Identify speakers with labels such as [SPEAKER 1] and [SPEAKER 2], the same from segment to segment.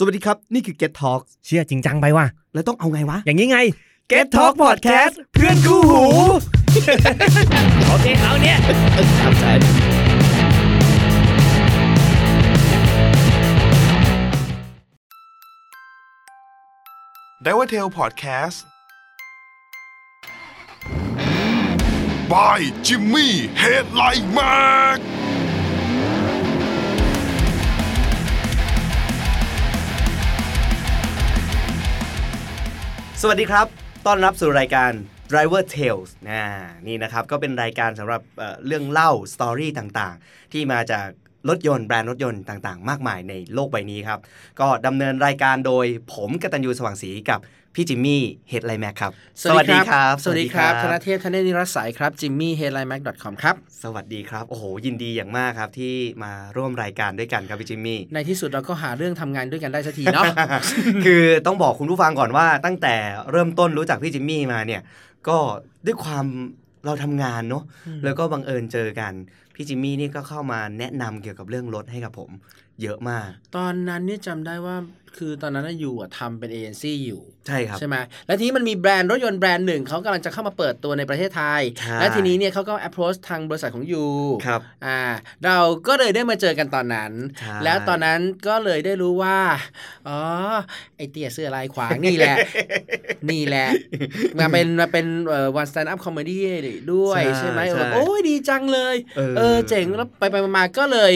[SPEAKER 1] สวัสดีครับ นี่คือ Get Talk
[SPEAKER 2] เชื่อจริงจังไปว่ะ
[SPEAKER 1] แล้วต้องเอาไงวะ
[SPEAKER 2] อย่างนี้ไง
[SPEAKER 1] Get Talk Podcast เพื่อนคู่หู
[SPEAKER 2] โอเค เอาเนี่ย
[SPEAKER 1] ครับใช่
[SPEAKER 3] ไดว่าเทลพอดแคสต์บายจิ
[SPEAKER 1] สวัสดีครับ ต้อนรับสู่รายการ Driver Tales นะนี่นะครับ ก็เป็นรายการสำหรับเอ่อเรื่องเล่าสตอรี่ต่างๆ ที่มาจาก รถยนต์แบรนด์รถยนต์ต่างๆ มากมายในโลกใบนี้ครับ ก็ดำเนินรายการโดยผมกตัญญูสว่างศรีกับพี่จิมมี่เฮดไลแม็กครับ
[SPEAKER 4] สวัสดีครับ
[SPEAKER 1] สวัสดีครับ
[SPEAKER 4] ธนเทพธเนศนิรัสสายครับจิมมี่เฮดไลน์แม็กคอมครับ
[SPEAKER 1] สวัสดีครับ โอ้โห ยินดีอย่างมากครับที่มาร่วมรายการด้วยกันครับพี่จิมมี่
[SPEAKER 4] ในที่สุดเราก็หาเรื่องทำงานด้วยกันได้สักทีเนาะ
[SPEAKER 1] คือต้องบอกคุณผู้ฟังก่อนว่า ตั้งแต่เริ่มต้นรู้จักพี่จิมมี่มาเนี่ย ก็ด้วยความเราทำงานเนาะ แล้วก็บังเอิญเจอกัน พี่จิมมี่นี่ก็เข้ามาแนะนำเกี่ยวกับเรื่องรถให้กับผม เยอะมาก
[SPEAKER 4] ตอนนั้นนี่ยจำได้ว่าคือตอนนั้นน่ะอยู่อะทำเป็นเอเจนซี่อยู่
[SPEAKER 1] ใช่ครับ
[SPEAKER 4] ใช่ไหมแล้วทีนี้มันมีแบรนด์รถยนต์แบรนด์หนึ่งเขากำลังจะเข้ามาเปิดตัวในประเทศไทย
[SPEAKER 1] ใช่
[SPEAKER 4] และทีนี้เนี่ยเขาก็ approach ทางบริษัทของยู
[SPEAKER 1] ครับ
[SPEAKER 4] อ่าเราก็เลยได้มาเจอกันตอนนั้น
[SPEAKER 1] ใช่
[SPEAKER 4] แล้วตอนนั้นก็เลยได้รู้ว่าอ๋อไอเตี้ยเสื้อลายขวางนี่แหละ นี่แหละ มาเป็นมาเป็นเอ่อ one stand up comedy ด้วย
[SPEAKER 1] ใช่
[SPEAKER 4] ใช่ไหม
[SPEAKER 1] ใช่
[SPEAKER 4] เออโอ้ยดีจังเลย
[SPEAKER 1] เออ
[SPEAKER 4] เออเจ๋งแล้วไปไปมาๆก็เลย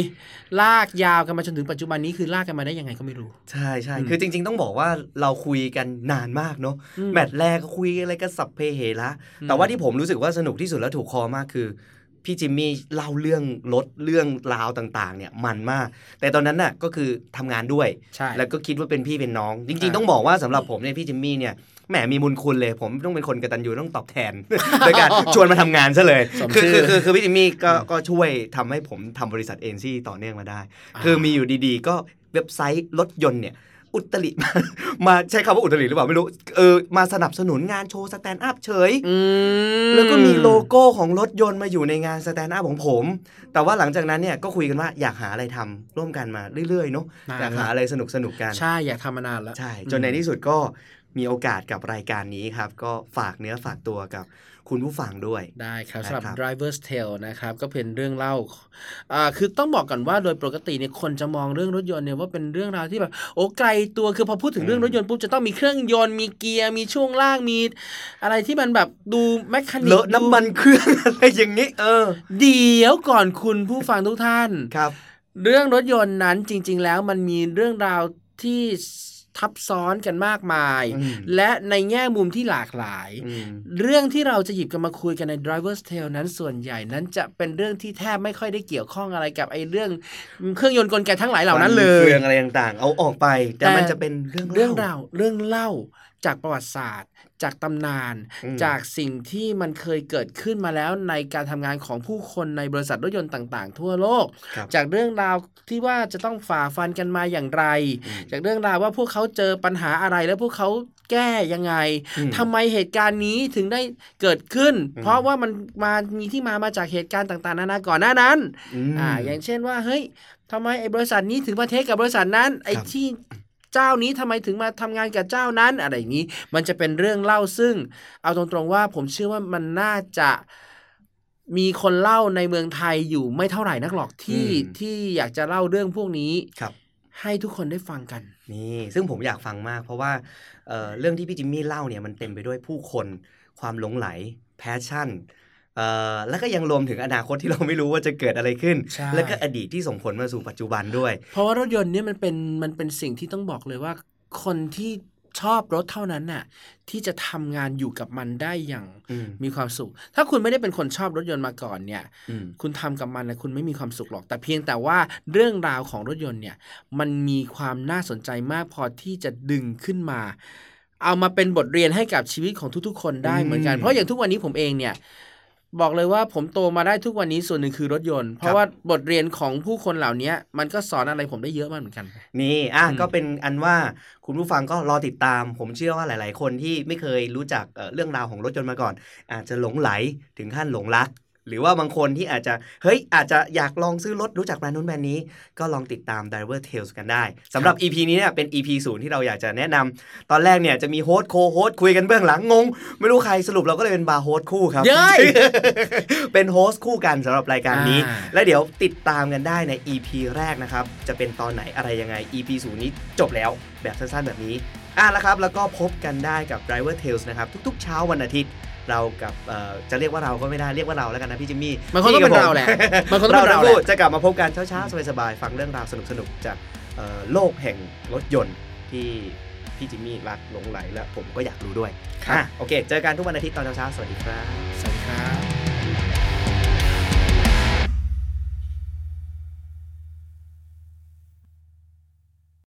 [SPEAKER 4] ลากยาวกันมาจนถึงปัจจุบันนี้คือลากกันมาได้ยังไงก็ไม่รู้
[SPEAKER 1] ใช่ใช่
[SPEAKER 4] อืม
[SPEAKER 1] คือจริง ๆ ต้องบอกว่าเราคุยกันนานมากเนาะ
[SPEAKER 4] อืม
[SPEAKER 1] แมตช์แรกก็คุยอะไรก็สับเพเหระ
[SPEAKER 4] อืม
[SPEAKER 1] แต่ว่าที่ผมรู้สึกว่าสนุกที่สุดและถูกคอมากคือพี่จิมมี่เล่าเรื่องรถเรื่องราวต่างๆ เนี่ยมันมาก แต่ตอนนั้นน่ะก็คือทำงานด้วย
[SPEAKER 4] ใช่
[SPEAKER 1] แล้วก็คิดว่าเป็นพี่เป็นน้อง จริง
[SPEAKER 4] อ่า
[SPEAKER 1] ๆต้องบอกว่าสำหรับผมเนี่ยพี่จิมมี่เนี่ยแหมมีบุญคุณเลย ผมต้องเป็นคนกตัญญูต้องตอบแทนโดยการชวนมาทำงานซะเลย
[SPEAKER 4] สม
[SPEAKER 1] คือ
[SPEAKER 4] ชื่อ
[SPEAKER 1] คือคือคือพี่จิมมี่ก็ก็ช่วยทำให้ผมทำบริษัทเอ็นซี่ต่อเนื่องมาได้ คือมีอยู่ดีๆ ก็เว็บไซต์รถยนต์เนี่ย อุตริมามาใช้คำว่าอุตริหรือเปล่าไม่รู้เออมาสนับสนุนงานโชว์ stand-up เฉย
[SPEAKER 4] อืม
[SPEAKER 1] แล้วก็มีโลโก้ของรถยนต์มาอยู่ในงาน stand-up ของผม แต่ว่าหลังจากนั้นเนี่ยก็คุยกันว่าอยากหาอะไรทำร่วมกันมาเรื่อยๆเนาะ
[SPEAKER 4] นาน
[SPEAKER 1] อยากหาอะไรสนุกสนุกๆกัน
[SPEAKER 4] ใช่อยากทำมานานแล้ว
[SPEAKER 1] ใช่จนในที่สุดก็มีโอกาสกับรายการนี้ครับ ก็ฝากเนื้อฝากตัวกับ คุณผู้ฟังด้วย
[SPEAKER 4] ได้ครับ
[SPEAKER 1] ได้
[SPEAKER 4] สำหรับ
[SPEAKER 1] ครับ
[SPEAKER 4] Driver Tales นะครับก็เป็นเรื่องเล่าอ่าคือต้องบอกก่อนว่าโดยปกติเนี่ยคนจะมองเรื่องรถยนต์เนี่ยว่าเป็นเรื่องราวที่แบบโอ้ไกลตัวคือพอพูดถึงเรื่องรถยนต์ปุ๊บจะต้องมีเครื่องยนต์มีเกียร์มีช่วงล่างมี อะไรที่มันแบบดูแมคคานิก
[SPEAKER 1] เลอะน้ำมันเครื่องอะไรอย่างนี้ เออ
[SPEAKER 4] เดี๋ยวก่อนคุณผู้ฟังทุกท่าน
[SPEAKER 1] ครับ
[SPEAKER 4] เรื่องรถยนต์นั้นจริง ๆ แล้วมันมีเรื่องราวที่ ทับซ้อนกันมากมาย
[SPEAKER 1] อืม
[SPEAKER 4] และในแง่มุมที่หลากหลาย
[SPEAKER 1] อืม
[SPEAKER 4] เรื่องที่เราจะหยิบกันมาคุยกันใน driver's tale นั้นส่วนใหญ่นั้นจะเป็นเรื่องที่แทบไม่ค่อยได้เกี่ยวข้องอะไรกับไอ้เรื่องเครื่องยนต์กลไกทั้งหลายเหล่านั้นเล
[SPEAKER 1] ฟั
[SPEAKER 4] ย
[SPEAKER 1] เฟืองอะไรต่างๆ เอาออกไปแต่
[SPEAKER 4] แต่
[SPEAKER 1] มันจะเป็นเรื่อง
[SPEAKER 4] เรื่อง
[SPEAKER 1] ล่
[SPEAKER 4] ราวเรื่องเล่า จากประวัติศาสตร์ จากตำนาน
[SPEAKER 1] อืม
[SPEAKER 4] จากสิ่งที่มันเคยเกิดขึ้นมาแล้วในการทำงานของผู้คนในบริษัทรถยนต์ต่าง ๆ ทั่วโลก
[SPEAKER 1] ครับ
[SPEAKER 4] จากเรื่องราวที่ว่าจะต้องฝ่าฟันกันมาอย่างไร
[SPEAKER 1] อืม
[SPEAKER 4] จากเรื่องราวว่าพวกเขาเจอปัญหาอะไรแล้วพวกเขาแก้ยังไง
[SPEAKER 1] อืม
[SPEAKER 4] ทำไมเหตุการณ์นี้ถึงได้เกิดขึ้น
[SPEAKER 1] อืม
[SPEAKER 4] เพราะว่ามันมามีที่มามาจากเหตุการณ์ต่างๆนานาก่อนหน้านั้น
[SPEAKER 1] ม
[SPEAKER 4] อ่าอย่างเช่นว่าเฮ้ยทำไมไอ้บริษัทนี้ถึงมาเทคกับบริษัทนั้นไอ้
[SPEAKER 1] ครับ
[SPEAKER 4] ที่ เจ้านี้ทำไมถึงมาทำงานกับเจ้านั้นอะไรอย่างนี้ มันจะเป็นเรื่องเล่าซึ่ง เอาตรงๆว่าผมเชื่อว่ามันน่าจะมีคนเล่าในเมืองไทยอยู่ไม่เท่าไหร่นักหรอกที่
[SPEAKER 1] อืม
[SPEAKER 4] ที่อยากจะเล่าเรื่องพวกนี้
[SPEAKER 1] ครับ
[SPEAKER 4] ให้ทุกคนได้ฟังกัน
[SPEAKER 1] นี่ซึ่งผมอยากฟังมาก เพราะว่าเอ่อเรื่องที่พี่จิมมี่เล่าเนี่ยมันเต็มไปด้วยผู้คน ความหลงไหลแพชชั่นเอ่อ แล้วก็ยังรวมถึงอนาคตที่เราไม่รู้ว่าจะเกิดอะไรขึ้น
[SPEAKER 4] ใช่
[SPEAKER 1] แล้วก็อดีตที่ส่งผลมาสู่ปัจจุบันด้วย
[SPEAKER 4] เพราะว่ารถยนต์เนี่ยมันเป็นมันเป็นสิ่งที่ต้องบอกเลยว่า คนที่ชอบรถเท่านั้นน่ะที่จะทำงานอยู่กับมันได้อย่าง
[SPEAKER 1] อืม
[SPEAKER 4] มีความสุข ถ้าคุณไม่ได้เป็นคนชอบรถยนต์มาก่อนเนี่ย
[SPEAKER 1] อืม
[SPEAKER 4] คุณทำกับมันนะคุณไม่มีความสุขหรอก แต่เพียงแต่ว่าเรื่องราวของรถยนต์เนี่ยมันมีความน่าสนใจมากพอที่จะดึงขึ้นมา เอามาเป็นบทเรียนให้กับชีวิตของทุกๆ คนได้เหมือนกัน
[SPEAKER 1] อืม
[SPEAKER 4] เพราะอย่างทุกวันนี้ผมเองเนี่ย บอกเลยว่าผมโตมาได้ทุกวันนี้ส่วนหนึ่งคือรถยนต์ เพ
[SPEAKER 1] ครั
[SPEAKER 4] ราะ
[SPEAKER 1] บ
[SPEAKER 4] ว่าบทเรียนของผู้คนเหล่านี้มันก็สอนอะไรผมได้เยอะมากเหมือนกัน
[SPEAKER 1] นี่อะ
[SPEAKER 4] อืม
[SPEAKER 1] ก็เป็นอันว่าคุณผู้ฟังก็รอติดตาม ผมเชื่อว่าหลาย ๆ คนที่ไม่เคยรู้จักเอ่อเรื่องราวของรถยนต์มาก่อน อาจจะหลงไหลถึงขั้นหลงรัก หรือว่าบางคนที่อาจจะเฮ้ยอาจจะอยากลองซื้อรถรู้จักแบรนด์นู้นแบรนด์นี้ ก็ลองติดตาม Driver Tales กันได้สำหรับ EP นี้เนี่ยเป็น EP ศูนย์ที่เราอยากจะแนะนำตอนแรกเนี่ยจะมี host co-host คุยกันเบื้องหลังงง ไม่รู้ใครสรุปเราก็เลยเป็นบาร์ host คู่ครับ
[SPEAKER 4] เย้ย
[SPEAKER 1] เป็น host คู่กันสำหรับรายการนี้
[SPEAKER 4] อ่า
[SPEAKER 1] และเดี๋ยวติดตามกันได้ใน EP แรกนะครับ จะเป็นตอนไหนอะไรยังไง EP ศูนย์นี้จบแล้วแบบสั้นๆแบบนี้อะแล้วครับ แล้วก็พบกันได้กับ Driver Tales นะครับ ทุกๆ เช้าวันอาทิตย์ เรากับเอ่อจะเรียกว่าเราก็ไม่ได้เรียกว่าเราแล้วกันนะพี่จิมมี่
[SPEAKER 4] มันคงต้องเป็นเราแหละมันคงต้องเป็นเรา
[SPEAKER 1] ทั้
[SPEAKER 4] แหละ
[SPEAKER 1] คู่จะกลับมาพบกันเช้าๆสบายๆฟังเรื่องราวสนุกๆจากเอ่อโลกแห่งรถยนต์ที่พี่จิมมี่รักหลงไหลและผมก็อยากรู้ด้วย
[SPEAKER 4] ครับ
[SPEAKER 1] อะโอเค เจอกันทุกวันอาทิตย์ตอนเช้าๆสวัสดีครับ
[SPEAKER 4] สวัสดีครับ